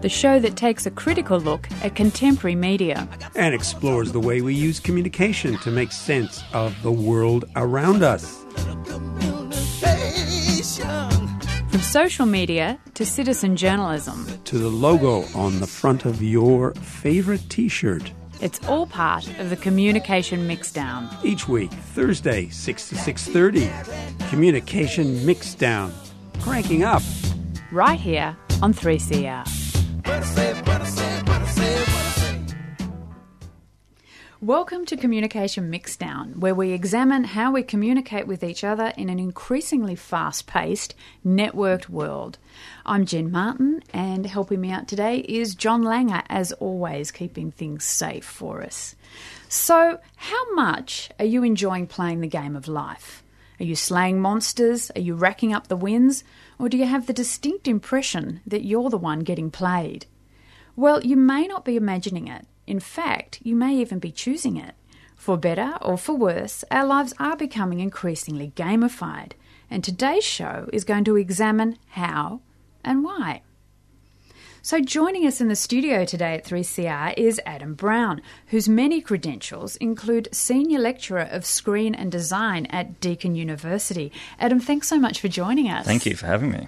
the show that takes a critical look at contemporary media and explores the way we use communication to make sense of the world around us. From social media to citizen journalism to the logo on the front of your favorite t shirt. It's all part of the communication mixdown. Each week, Thursday, 6 to 6:30. Communication mixdown. Cranking up. Right here on 3CR. Welcome to Communication Mixdown, where we examine how we communicate with each other in an increasingly fast paced, networked world. I'm Jen Martin, and helping me out today is John Langer, as always, keeping things safe for us. So, how much are you enjoying playing the game of life? Are you slaying monsters? Are you racking up the wins? Or do you have the distinct impression that you're the one getting played? Well, you may not be imagining it. In fact, you may even be choosing it. For better or for worse, our lives are becoming increasingly gamified, and today's show is going to examine how and why. So, joining us in the studio today at 3CR is Adam Brown, whose many credentials include Senior Lecturer of Screen and Design at Deakin University. Adam, thanks so much for joining us. Thank you for having me.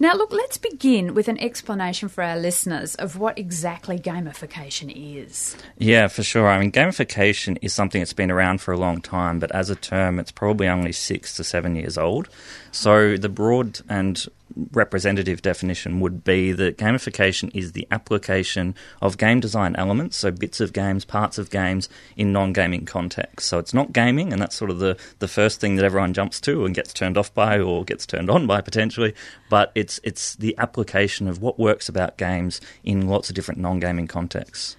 Now, look, let's begin with an explanation for our listeners of what exactly gamification is. Yeah, for sure. I mean, gamification is something that's been around for a long time, but as a term, it's probably only six to seven years old. So, the broad and representative definition would be that gamification is the application of game design elements, so bits of games, parts of games, in non gaming contexts. So, it's not gaming, and that's sort of the, the first thing that everyone jumps to and gets turned off by or gets turned on by potentially, but it's, it's the application of what works about games in lots of different non gaming contexts.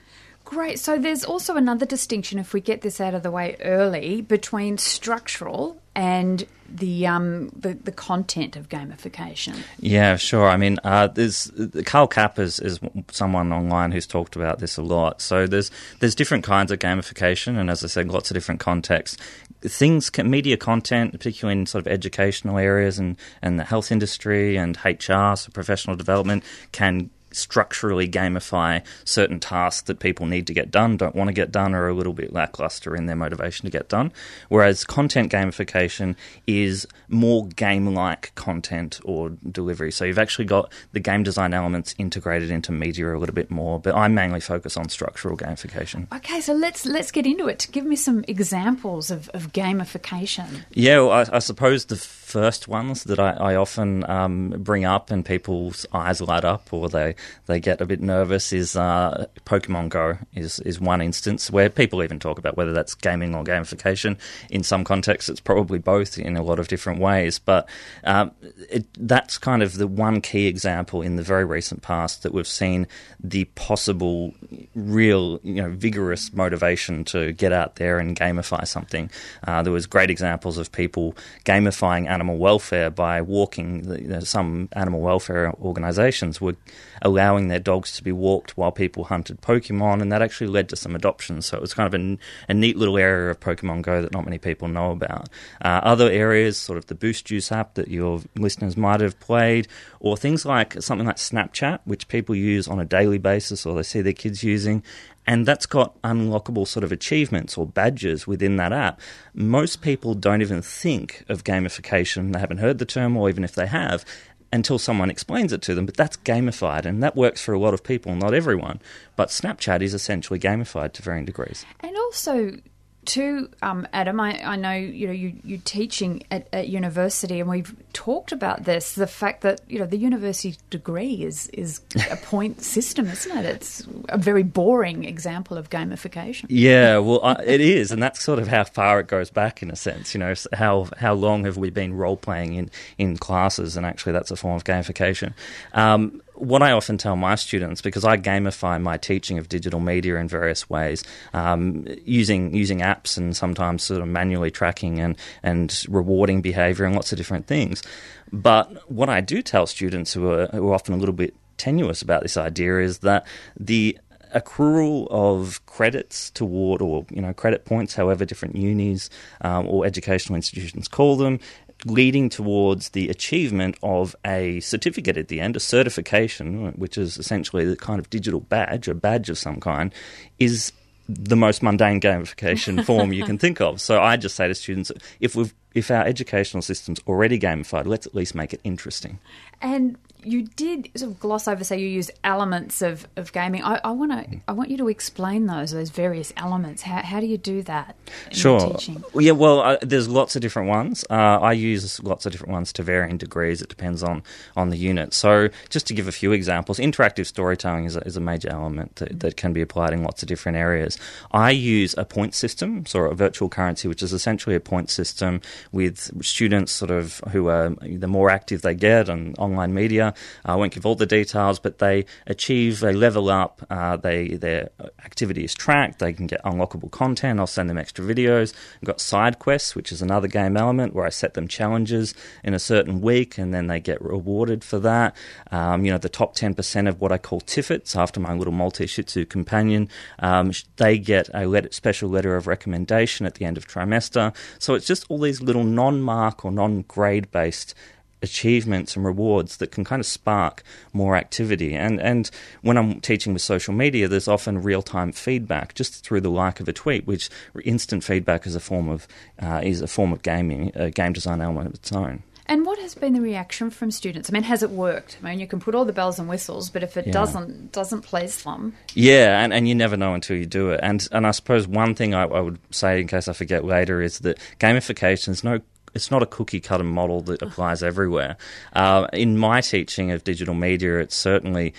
Great. So there's also another distinction, if we get this out of the way early, between structural and the um, the, the content of gamification. Yeah, sure. I mean, uh, there's Karl Kapper is, is someone online who's talked about this a lot. So there's there's different kinds of gamification, and as I said, lots of different contexts. Things, can, media content, particularly in sort of educational areas and and the health industry and HR, so professional development, can structurally gamify certain tasks that people need to get done, don't want to get done, or are a little bit lackluster in their motivation to get done. Whereas content gamification is more game like content or delivery. So you've actually got the game design elements integrated into media a little bit more, but I mainly focus on structural gamification. Okay, so let's let's get into it. Give me some examples of, of gamification. Yeah, well, I, I suppose the first ones that I, I often um, bring up and people's eyes light up or they, they get a bit nervous is uh, Pokemon Go is, is one instance where people even talk about whether that's gaming or gamification. In some contexts, it's probably both in a lot of different ways. But um, it, that's kind of the one key example in the very recent past that we've seen the possible, real, you know, vigorous motivation to get out there and gamify something. Uh, there was great examples of people gamifying animal welfare by walking. Some animal welfare organisations were allowing their dogs to be walked while people hunted Pokemon, and that actually led to some adoptions. So it was kind of a, a neat little area of Pokemon Go that not many people know about. Uh, other areas, sort of the Boost Juice app that your listeners might have played, or things like something like Snapchat, which people use on a daily basis or they see their kids using, and that's got unlockable sort of achievements or badges within that app. Most people don't even think of gamification, they haven't heard the term, or even if they have, until someone explains it to them. But that's gamified, and that works for a lot of people, not everyone. But Snapchat is essentially gamified to varying degrees. And also, too, um, Adam, I, I, know you know you, you're teaching at, at, university, and we've talked about this. The fact that you know the university degree is is a point system, isn't it? It's a very boring example of gamification. Yeah, well, uh, it is, and that's sort of how far it goes back in a sense. You know, how how long have we been role playing in in classes, and actually that's a form of gamification. Um, what I often tell my students, because I gamify my teaching of digital media in various ways, um, using using apps and sometimes sort of manually tracking and and rewarding behaviour and lots of different things. But what I do tell students who are who are often a little bit tenuous about this idea is that the accrual of credits toward, or you know, credit points, however different unis um, or educational institutions call them, leading towards the achievement of a certificate at the end, a certification, which is essentially the kind of digital badge, a badge of some kind, is the most mundane gamification form you can think of. So I just say to students, if we've if our educational system's already gamified, let's at least make it interesting. And you did sort of gloss over, say you use elements of, of gaming. I, I want to, I want you to explain those those various elements. How, how do you do that? sure. Yeah. Well, uh, there's lots of different ones. Uh, I use lots of different ones to varying degrees. It depends on on the unit. So, just to give a few examples, interactive storytelling is a, is a major element that, that can be applied in lots of different areas. I use a point system, so a virtual currency, which is essentially a point system with students sort of who are the more active they get on online media I won't give all the details, but they achieve, they level up, uh, they their activity is tracked, they can get unlockable content. I'll send them extra videos. I've got side quests, which is another game element where I set them challenges in a certain week, and then they get rewarded for that. Um, you know, the top ten percent of what I call Tiffets, after my little Maltese Shih Tzu companion, um, they get a letter, special letter of recommendation at the end of trimester. So it's just all these little non-mark or non-grade based achievements and rewards that can kind of spark more activity. And and when I'm teaching with social media, there's often real time feedback just through the like of a tweet, which instant feedback is a form of uh, is a form of gaming, a game design element of its own. And what has been the reaction from students? I mean, has it worked? I mean, you can put all the bells and whistles, but if it yeah. doesn't doesn't please them, yeah, and, and you never know until you do it. And and I suppose one thing I, I would say, in case I forget later, is that gamification is no it's not a cookie cutter model that applies everywhere. Uh, in my teaching of digital media, it's certainly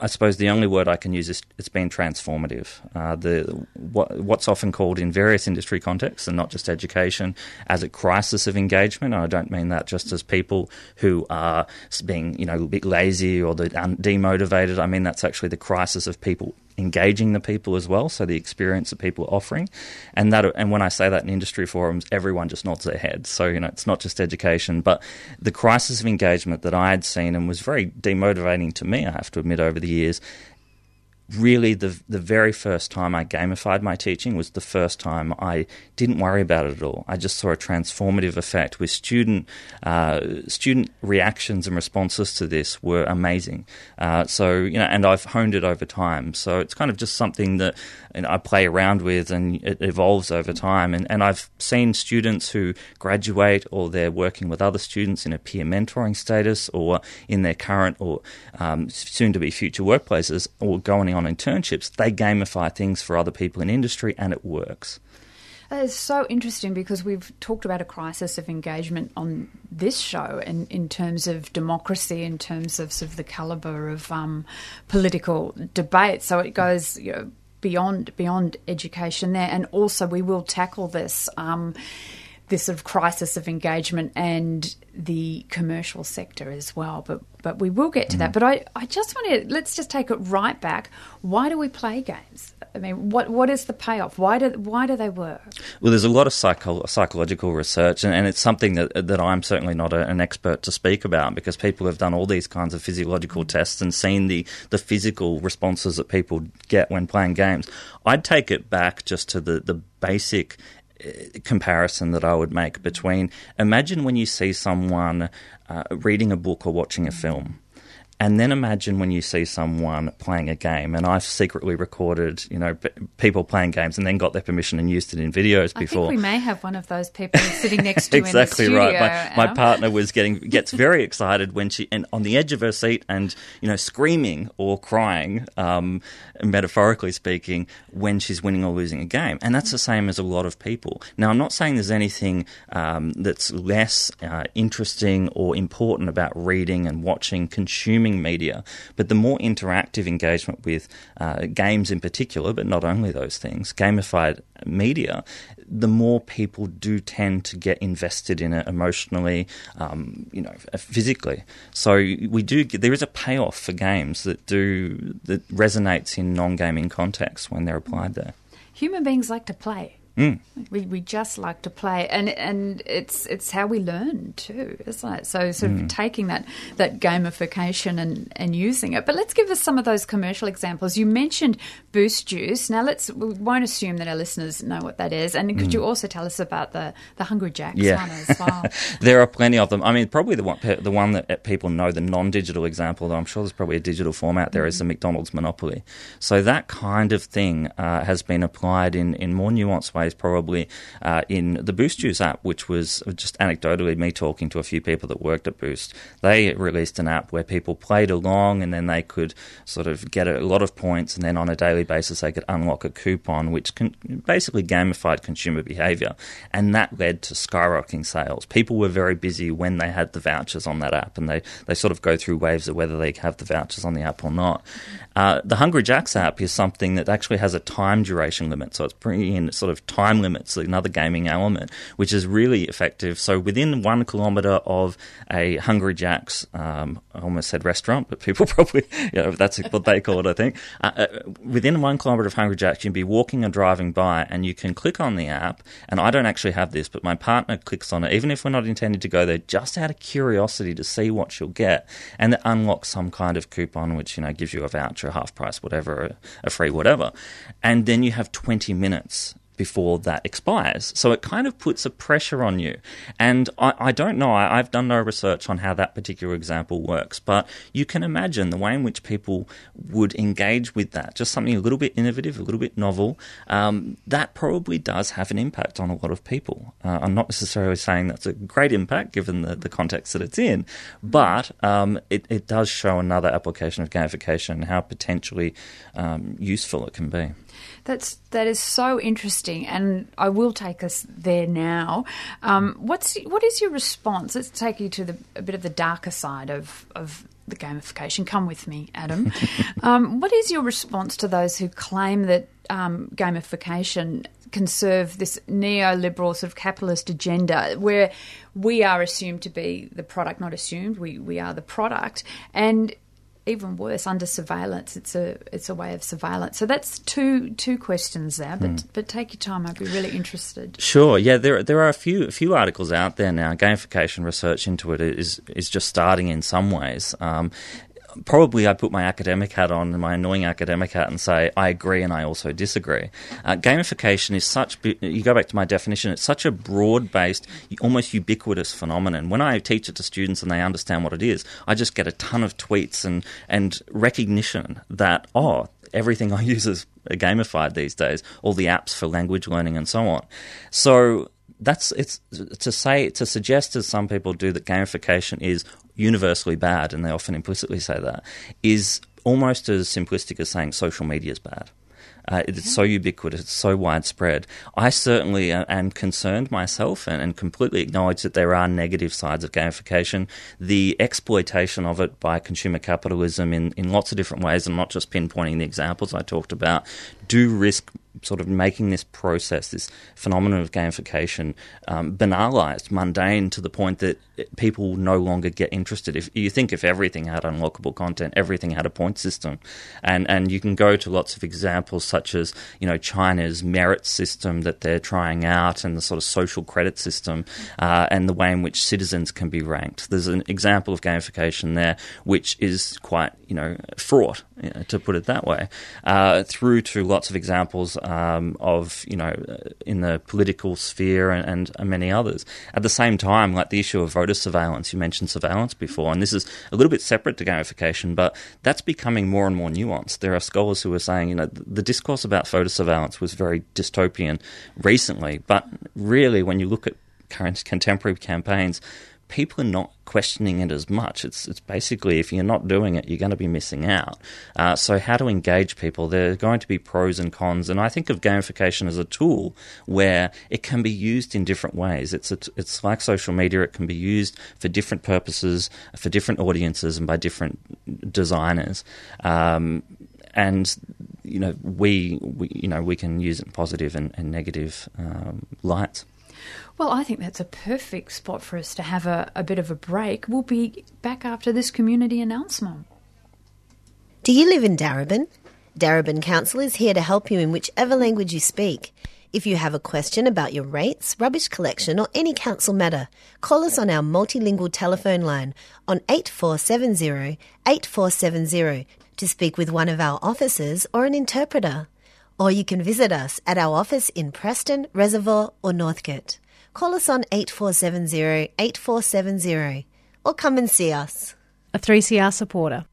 I suppose the only word I can use is it's been transformative. Uh, the what, what's often called in various industry contexts, and not just education, as a crisis of engagement. And I don't mean that just as people who are being you know a bit lazy or the demotivated. I mean that's actually the crisis of people engaging the people as well. So the experience that people are offering, and that and when I say that in industry forums, everyone just nods their heads. So you know it's not just education, but the crisis of engagement that I had seen and was very demotivating to me. I have to admit over the years really the the very first time I gamified my teaching was the first time I didn't worry about it at all. I just saw a transformative effect with student uh, student reactions and responses to this were amazing. Uh, so you know, and I've honed it over time. So it's kind of just something that know, I play around with, and it evolves over time. And and I've seen students who graduate, or they're working with other students in a peer mentoring status, or in their current or um, soon to be future workplaces, or going on internships, they gamify things for other people in industry and it works. That is so interesting because we've talked about a crisis of engagement on this show in, in terms of democracy, in terms of, sort of the calibre of um, political debate. So it goes you know, beyond beyond education there, and also we will tackle this. Um, this sort of crisis of engagement and the commercial sector as well. But but we will get to mm. that. But I, I just want to let's just take it right back. Why do we play games? I mean, what what is the payoff? Why do why do they work? Well, there's a lot of psycho- psychological research, and, and, it's something that that I'm certainly not a, an expert to speak about because people have done all these kinds of physiological mm. tests and seen the the physical responses that people get when playing games. I'd take it back just to the the basic comparison that I would make between imagine when you see someone uh, reading a book or watching a film. And then imagine when you see someone playing a game, and I've secretly recorded, you know, p- people playing games, and then got their permission and used it in videos before. I think we may have one of those people sitting next to exactly right. My, my, partner was getting gets very excited when she and on the edge of her seat and you know screaming or crying, um, metaphorically speaking, when she's winning or losing a game, and that's the same as a lot of people. Now, I'm not saying there's anything um, that's less uh, interesting or important about reading and watching, consuming consuming media, but the more interactive engagement with uh, games in particular, but not only those things, gamified media, the more people do tend to get invested in it emotionally, um, you know, physically. So we do. There is a payoff for games that do that resonates in non-gaming contexts when they're applied there. Human beings like to play. Mm. We, we just like to play, and and it's it's how we learn too, isn't it? So sort of mm. taking that that gamification and, and using it. But let's give us some of those commercial examples. You mentioned Boost Juice. Now let's we won't assume that our listeners know what that is. And could mm. you also tell us about the the Hungry Jacks yeah. one as well? there are plenty of them. I mean, probably the one the one that people know, the non-digital example, though I'm sure there's probably a digital format there, is the McDonald's Monopoly. So that kind of thing uh, has been applied in in more nuanced ways probably uh, in the Boost Juice app, which was just anecdotally me talking to a few people that worked at Boost. They released an app where people played along and then they could sort of get a lot of points, and then on a daily basis they could unlock a coupon, which con- basically gamified consumer behavior, and that led to skyrocketing sales. People were very busy when they had the vouchers on that app, and they they sort of go through waves of whether they have the vouchers on the app or not. Uh, the Hungry Jacks app is something that actually has a time duration limit, so it's bringing in sort of time limits, another gaming element, which is really effective. So within one kilometre of a Hungry Jacks, um, I almost said restaurant, but people probably, you know, that's what they call it, I think. Uh, uh, within one kilometre of Hungry Jacks, you can be walking or driving by, and you can click on the app. And I don't actually have this, but my partner clicks on it, even if we're not intending to go there, just out of curiosity to see what she'll get, and it unlocks some kind of coupon, which you know gives you a voucher half price, whatever, a free whatever. And then you have 20 minutes before that expires. So it kind of puts a pressure on you. And I, I don't know, I, have done no research on how that particular example works, but you can imagine the way in which people would engage with that, just something a little bit innovative, a little bit novel, um, that probably does have an impact on a lot of people. Uh, I'm not necessarily saying that's a great impact given the, the context that it's in, but um, it, it, does show another application of gamification and how potentially um, useful it can be. That's that is so interesting, and I will take us there now. Um, what's what is your response? Let's take you to the, a bit of the darker side of of the gamification. Come with me, Adam. um, what is your response to those who claim that um, gamification can serve this neoliberal sort of capitalist agenda where we are assumed to be the product, not assumed, we, we are the product. And even worse, under surveillance, it's a it's a way of surveillance. So that's two two questions there. But mm. but take your time. I'd be really interested. Sure. Yeah. There there are a few a few articles out there now. Gamification research into it is is just starting in some ways. Um, probably I put my academic hat on, and my annoying academic hat, and say I agree and I also disagree. Uh, gamification is such. You go back to my definition. It's such a broad-based, almost ubiquitous phenomenon. When I teach it to students and they understand what it is, I just get a ton of tweets and and recognition that oh everything I use is gamified these days. All the apps for language learning and so on. So that's it's to say to suggest as some people do that gamification is universally bad, and they often implicitly say that, is almost as simplistic as saying social media is bad. Uh, it's so ubiquitous, it's so widespread. I certainly am concerned myself and, and, completely acknowledge that there are negative sides of gamification. The exploitation of it by consumer capitalism in, in lots of different ways, and not just pinpointing the examples I talked about, do risk sort of making this process, this phenomenon of gamification, um, banalized, mundane to the point that people no longer get interested. If you think if everything had unlockable content, everything had a point system, and and you can go to lots of examples such as you know China's merit system that they're trying out, and the sort of social credit system, uh, and the way in which citizens can be ranked. There's an example of gamification there which is quite you know fraught, you know, to put it that way, uh, through to lots of examples um, of you know in the political sphere and, and many others. At the same time, like the issue of voter surveillance. You mentioned surveillance before, and this is a little bit separate to gamification, but that's becoming more and more nuanced. There are scholars who are saying, you know, the discourse about voter surveillance was very dystopian recently, but really, when you look at current contemporary campaigns, people are not questioning it as much. It's it's basically if you're not doing it, you're going to be missing out. Uh, so how to engage people? There are going to be pros and cons, and I think of gamification as a tool where it can be used in different ways. It's a, it's like social media; it can be used for different purposes, for different audiences, and by different designers. Um, and you know we, we, you know we can use it in positive and, and negative um, lights. Well, I think that's a perfect spot for us to have a, a bit of a break. We'll be back after this community announcement. Do you live in Darebin? Darebin Council is here to help you in whichever language you speak. If you have a question about your rates, rubbish collection, or any council matter, call us on our multilingual telephone line on 8470 8470 to speak with one of our officers or an interpreter. Or you can visit us at our office in Preston, Reservoir, or Northcote. Call us on 8470 8470 or come and see us. A 3CR supporter.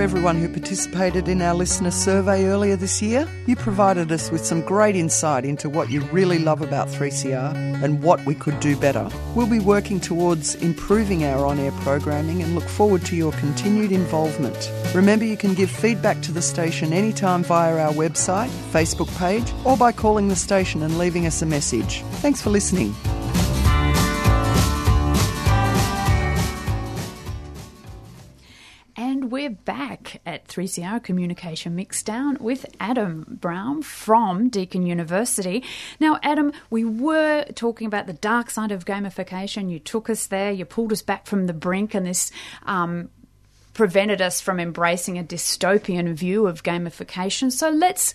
Everyone who participated in our listener survey earlier this year. You provided us with some great insight into what you really love about 3CR and what we could do better. We'll be working towards improving our on air programming and look forward to your continued involvement. Remember, you can give feedback to the station anytime via our website, Facebook page, or by calling the station and leaving us a message. Thanks for listening. We're back at 3CR Communication Mixdown with Adam Brown from Deakin University. Now, Adam, we were talking about the dark side of gamification. You took us there, you pulled us back from the brink, and this um, prevented us from embracing a dystopian view of gamification. So let's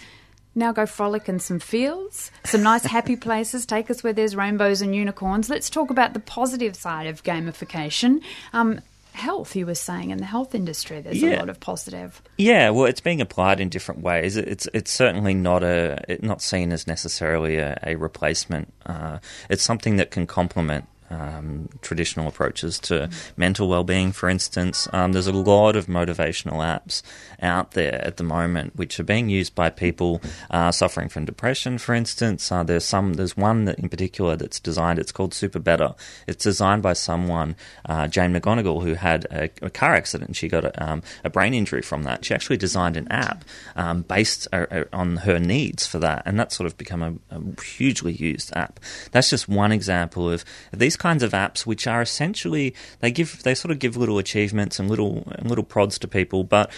now go frolic in some fields, some nice happy places. Take us where there's rainbows and unicorns. Let's talk about the positive side of gamification. Um, health, you were saying, in the health industry, there's Yeah. a lot of positive. Yeah, well, it's being applied in different ways. It's it's certainly not a not seen as necessarily a, a replacement. Uh, it's something that can complement. Um, traditional approaches to mental well-being, for instance, um, there's a lot of motivational apps out there at the moment which are being used by people uh, suffering from depression. For instance, uh, there's some there's one in particular that's designed. It's called SuperBetter. It's designed by someone, uh, Jane McGonigal, who had a, a car accident. She got a, um, a brain injury from that. She actually designed an app um, based uh, uh, on her needs for that, and that's sort of become a, a hugely used app. That's just one example of these kinds of apps, which are essentially they give they sort of give little achievements and little little prods to people, but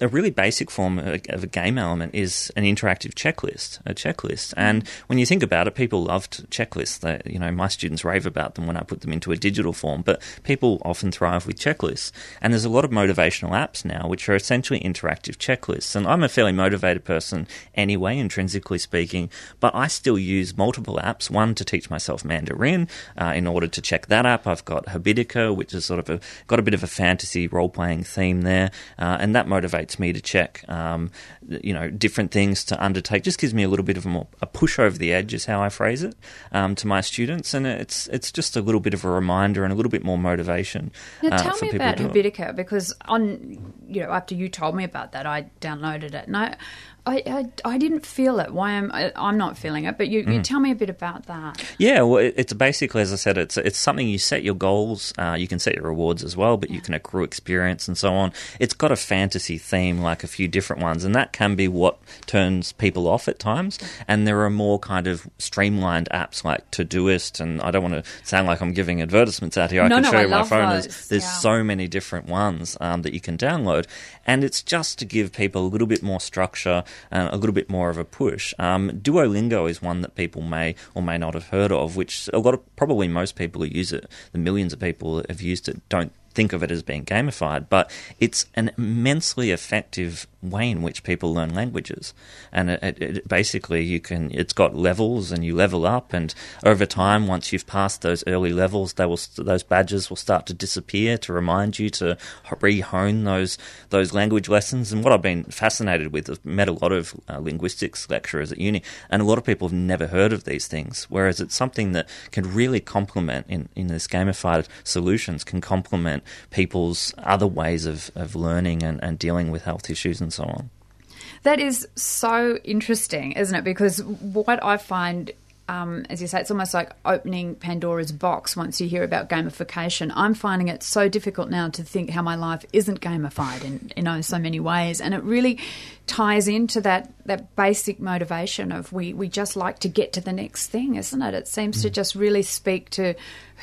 a, really basic form of, of a game element is an interactive checklist, a checklist. And when you think about it, people loved checklists. They, you know, my students rave about them when I put them into a digital form, but people often thrive with checklists. And there's a lot of motivational apps now, which are essentially interactive checklists. And I'm a fairly motivated person anyway, intrinsically speaking, but I still use multiple apps. One to teach myself Mandarin. Uh, in order to check that app, I've got Habitica, which is sort of a, got a bit of a fantasy role playing theme there, uh, and that motivates me to check, um, you know, different things to undertake. Just gives me a little bit of a, more, a push over the edge, is how I phrase it, um, to my students, and it's it's just a little bit of a reminder and a little bit more motivation. Now, uh, tell for me people about to do it. Habitica because on you know after you told me about that, I downloaded it and I. I, I, I didn't feel it. Why am I, I'm not feeling it? But you, Mm. you tell me a bit about that. Yeah, well, it's basically, as I said, it's it's something you set your goals. Uh, you can set your rewards as well, but you can accrue experience and so on. It's got a fantasy theme, like a few different ones, and that can be what turns people off at times. And there are more kind of streamlined apps like Todoist, and I don't want to sound like I'm giving advertisements out here. I No, can no, show I you my phone. those, There's, there's yeah. so many different ones um, that you can download, and it's just to give people a little bit more structure, uh, a little bit more of a push. Um, Duolingo is one that people may or may not have heard of, which a lot of probably most people who use it, the millions of people that have used it, don't think of it as being gamified, but it's an immensely effective way in which people learn languages. And it, it, basically, you can it's got levels, and you level up, and over time, once you've passed those early levels, they will those badges will start to disappear to remind you to re-hone those those language lessons. And what I've been fascinated with, I've met a lot of uh, linguistics lecturers at uni, and a lot of people have never heard of these things. Whereas it's something that can really complement in in this gamified solutions can complement people's other ways of, of learning and, and dealing with health issues and so on. That is so interesting, isn't it? Because what I find, um, as you say, it's almost like opening Pandora's box once you hear about gamification. I'm finding it so difficult now to think how my life isn't gamified in, in oh, so many ways. And it really ties into that, that basic motivation of we, we just like to get to the next thing, isn't it? It seems to just really speak to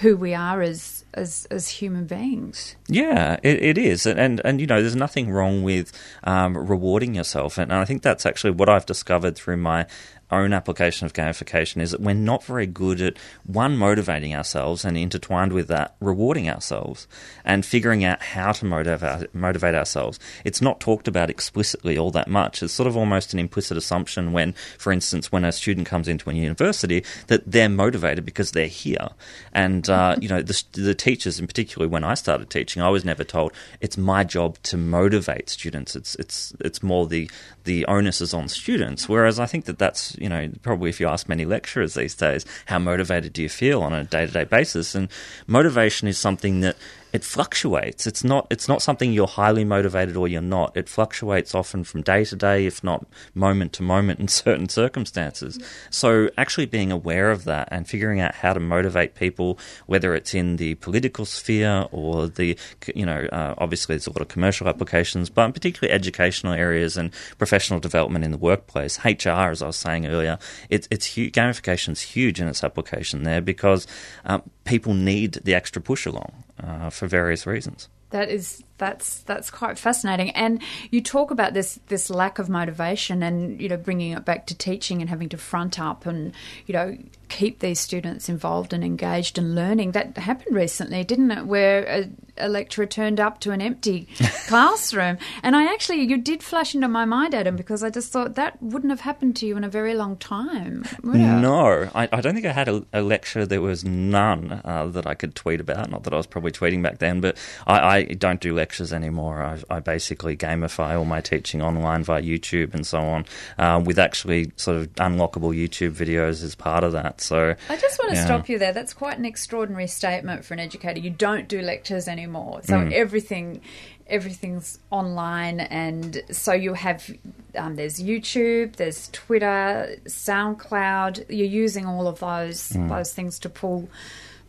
who we are as, as, as human beings. Yeah, it, it is, and, and and you know, there's nothing wrong with um, rewarding yourself, and I think that's actually what I've discovered through my own application of gamification is that we're not very good at one motivating ourselves and intertwined with that rewarding ourselves and figuring out how to motivate motivate ourselves. It's not talked about explicitly all that much. It's sort of almost an implicit assumption when, for instance, when a student comes into a university that they're motivated because they're here, and uh, you know the, the teachers, in particular, when I started teaching, I was never told it's my job to motivate students. It's it's it's more the the onus is on students. Whereas I think that that's you know probably if you ask many lecturers these days, how motivated do you feel on a day to day basis? And motivation is something that it fluctuates. It's not it's not something you're highly motivated or you're not. It fluctuates often from day to day, if not moment to moment in certain circumstances. So actually being aware of that and figuring out how to motivate people, whether it's in the political sphere or the you know uh, obviously there's a lot of commercial applications, but particularly educational areas and professional development in the workplace. HR, as I was saying earlier, it's it's huge. Gamification's huge in its application there because um, people need the extra push along uh, for various reasons. That is that's that's quite fascinating. And you talk about this this lack of motivation, and you know bringing it back to teaching and having to front up and you know keep these students involved and engaged and learning. That happened recently, didn't it? Where a, a lecturer turned up to an empty classroom, and I actually you did flash into my mind, Adam, because I just thought that wouldn't have happened to you in a very long time. No, I, I don't think I had a, a lecture. There was none uh, that I could tweet about. Not that I was probably tweeting back then, but I, I don't do lectures anymore. I, I basically gamify all my teaching online via YouTube and so on, uh, with actually sort of unlockable YouTube videos as part of that. So I just want to yeah. stop you there. That's quite an extraordinary statement for an educator. You don't do lectures anymore, so Mm. everything, everything's online, and so you have. Um, there's YouTube, there's Twitter, SoundCloud. You're using all of those Mm. those things to pull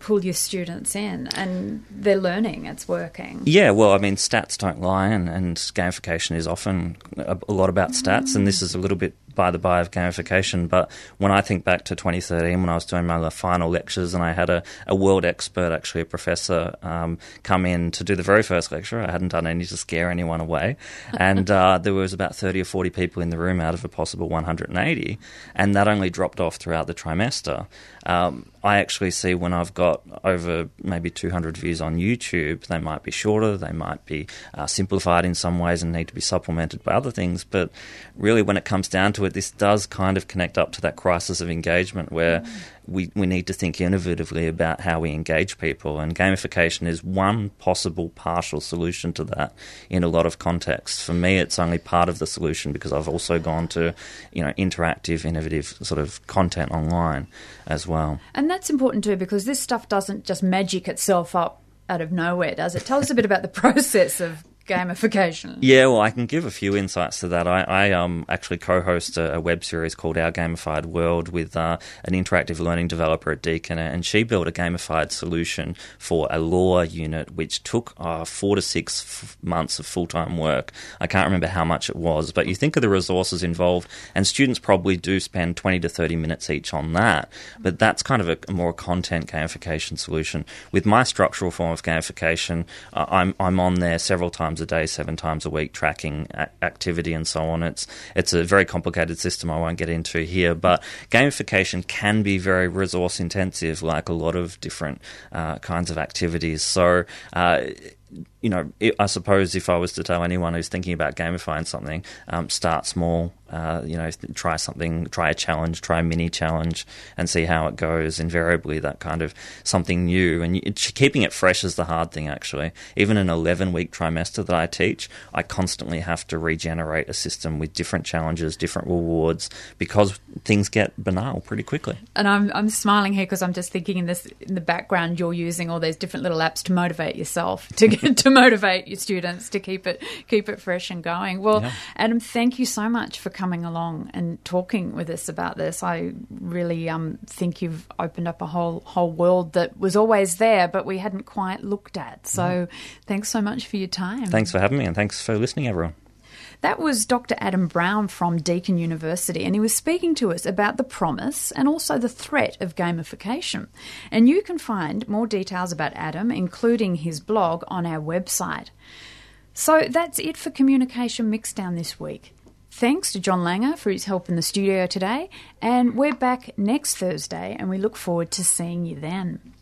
pull your students in, and they're learning. It's working. Yeah, well, I mean, stats don't lie, and, and gamification is often a, a lot about stats, and this is a little bit by the by of gamification. But when I think back to 2013, when I was doing my final lectures, and I had a, a world expert, actually a professor, um, come in to do the very first lecture. I hadn't done any to scare anyone away, and uh, there was about 30 or 40 people in the room out of a possible 180, and that only dropped off throughout the trimester. Um, I actually see when I've got over maybe 200 views on YouTube, they might be shorter, they might be uh, simplified in some ways and need to be supplemented by other things. But really, when it comes down to it, this does kind of connect up to that crisis of engagement where mm we, we need to think innovatively about how we engage people, and gamification is one possible partial solution to that in a lot of contexts. For me, it's only part of the solution because I've also gone to, you know, interactive, innovative sort of content online as well. And that's important too because this stuff doesn't just magic itself up out of nowhere, does it? Tell us a bit about the process of gamification? Yeah, well, I can give a few insights to that. I, I um, actually co host a, a, web series called Our Gamified World with uh, an interactive learning developer at Deakin, and she built a gamified solution for a law unit which took uh, four to six f- months of full time work. I can't remember how much it was, but you think of the resources involved, and students probably do spend 20 to 30 minutes each on that, but that's kind of a, a more content gamification solution. With my structural form of gamification, uh, I'm, I'm on there several times a day, seven times a week, tracking activity and so on. It's it's a very complicated system I won't get into here, but gamification can be very resource intensive, like a lot of different uh, kinds of activities. So. Uh, you know, I suppose if I was to tell anyone who's thinking about gamifying something, um, start small. Uh, you know, try something, try a challenge, try a mini challenge, and see how it goes. Invariably, that kind of something new and you, keeping it fresh is the hard thing. Actually, even an eleven-week trimester that I teach, I constantly have to regenerate a system with different challenges, different rewards, because things get banal pretty quickly. And I'm I'm smiling here because I'm just thinking in this in the background you're using all these different little apps to motivate yourself to get to motivate your students to keep it keep it fresh and going. Well, yeah. Adam, thank you so much for coming along and talking with us about this. I really um, think you've opened up a whole whole world that was always there, but we hadn't quite looked at. So, mm. thanks so much for your time. Thanks for having me, and thanks for listening, everyone. That was Dr. Adam Brown from Deakin University, and he was speaking to us about the promise and also the threat of gamification. And you can find more details about Adam, including his blog, on our website. So that's it for Communication Mixdown this week. Thanks to John Langer for his help in the studio today, and we're back next Thursday, and we look forward to seeing you then.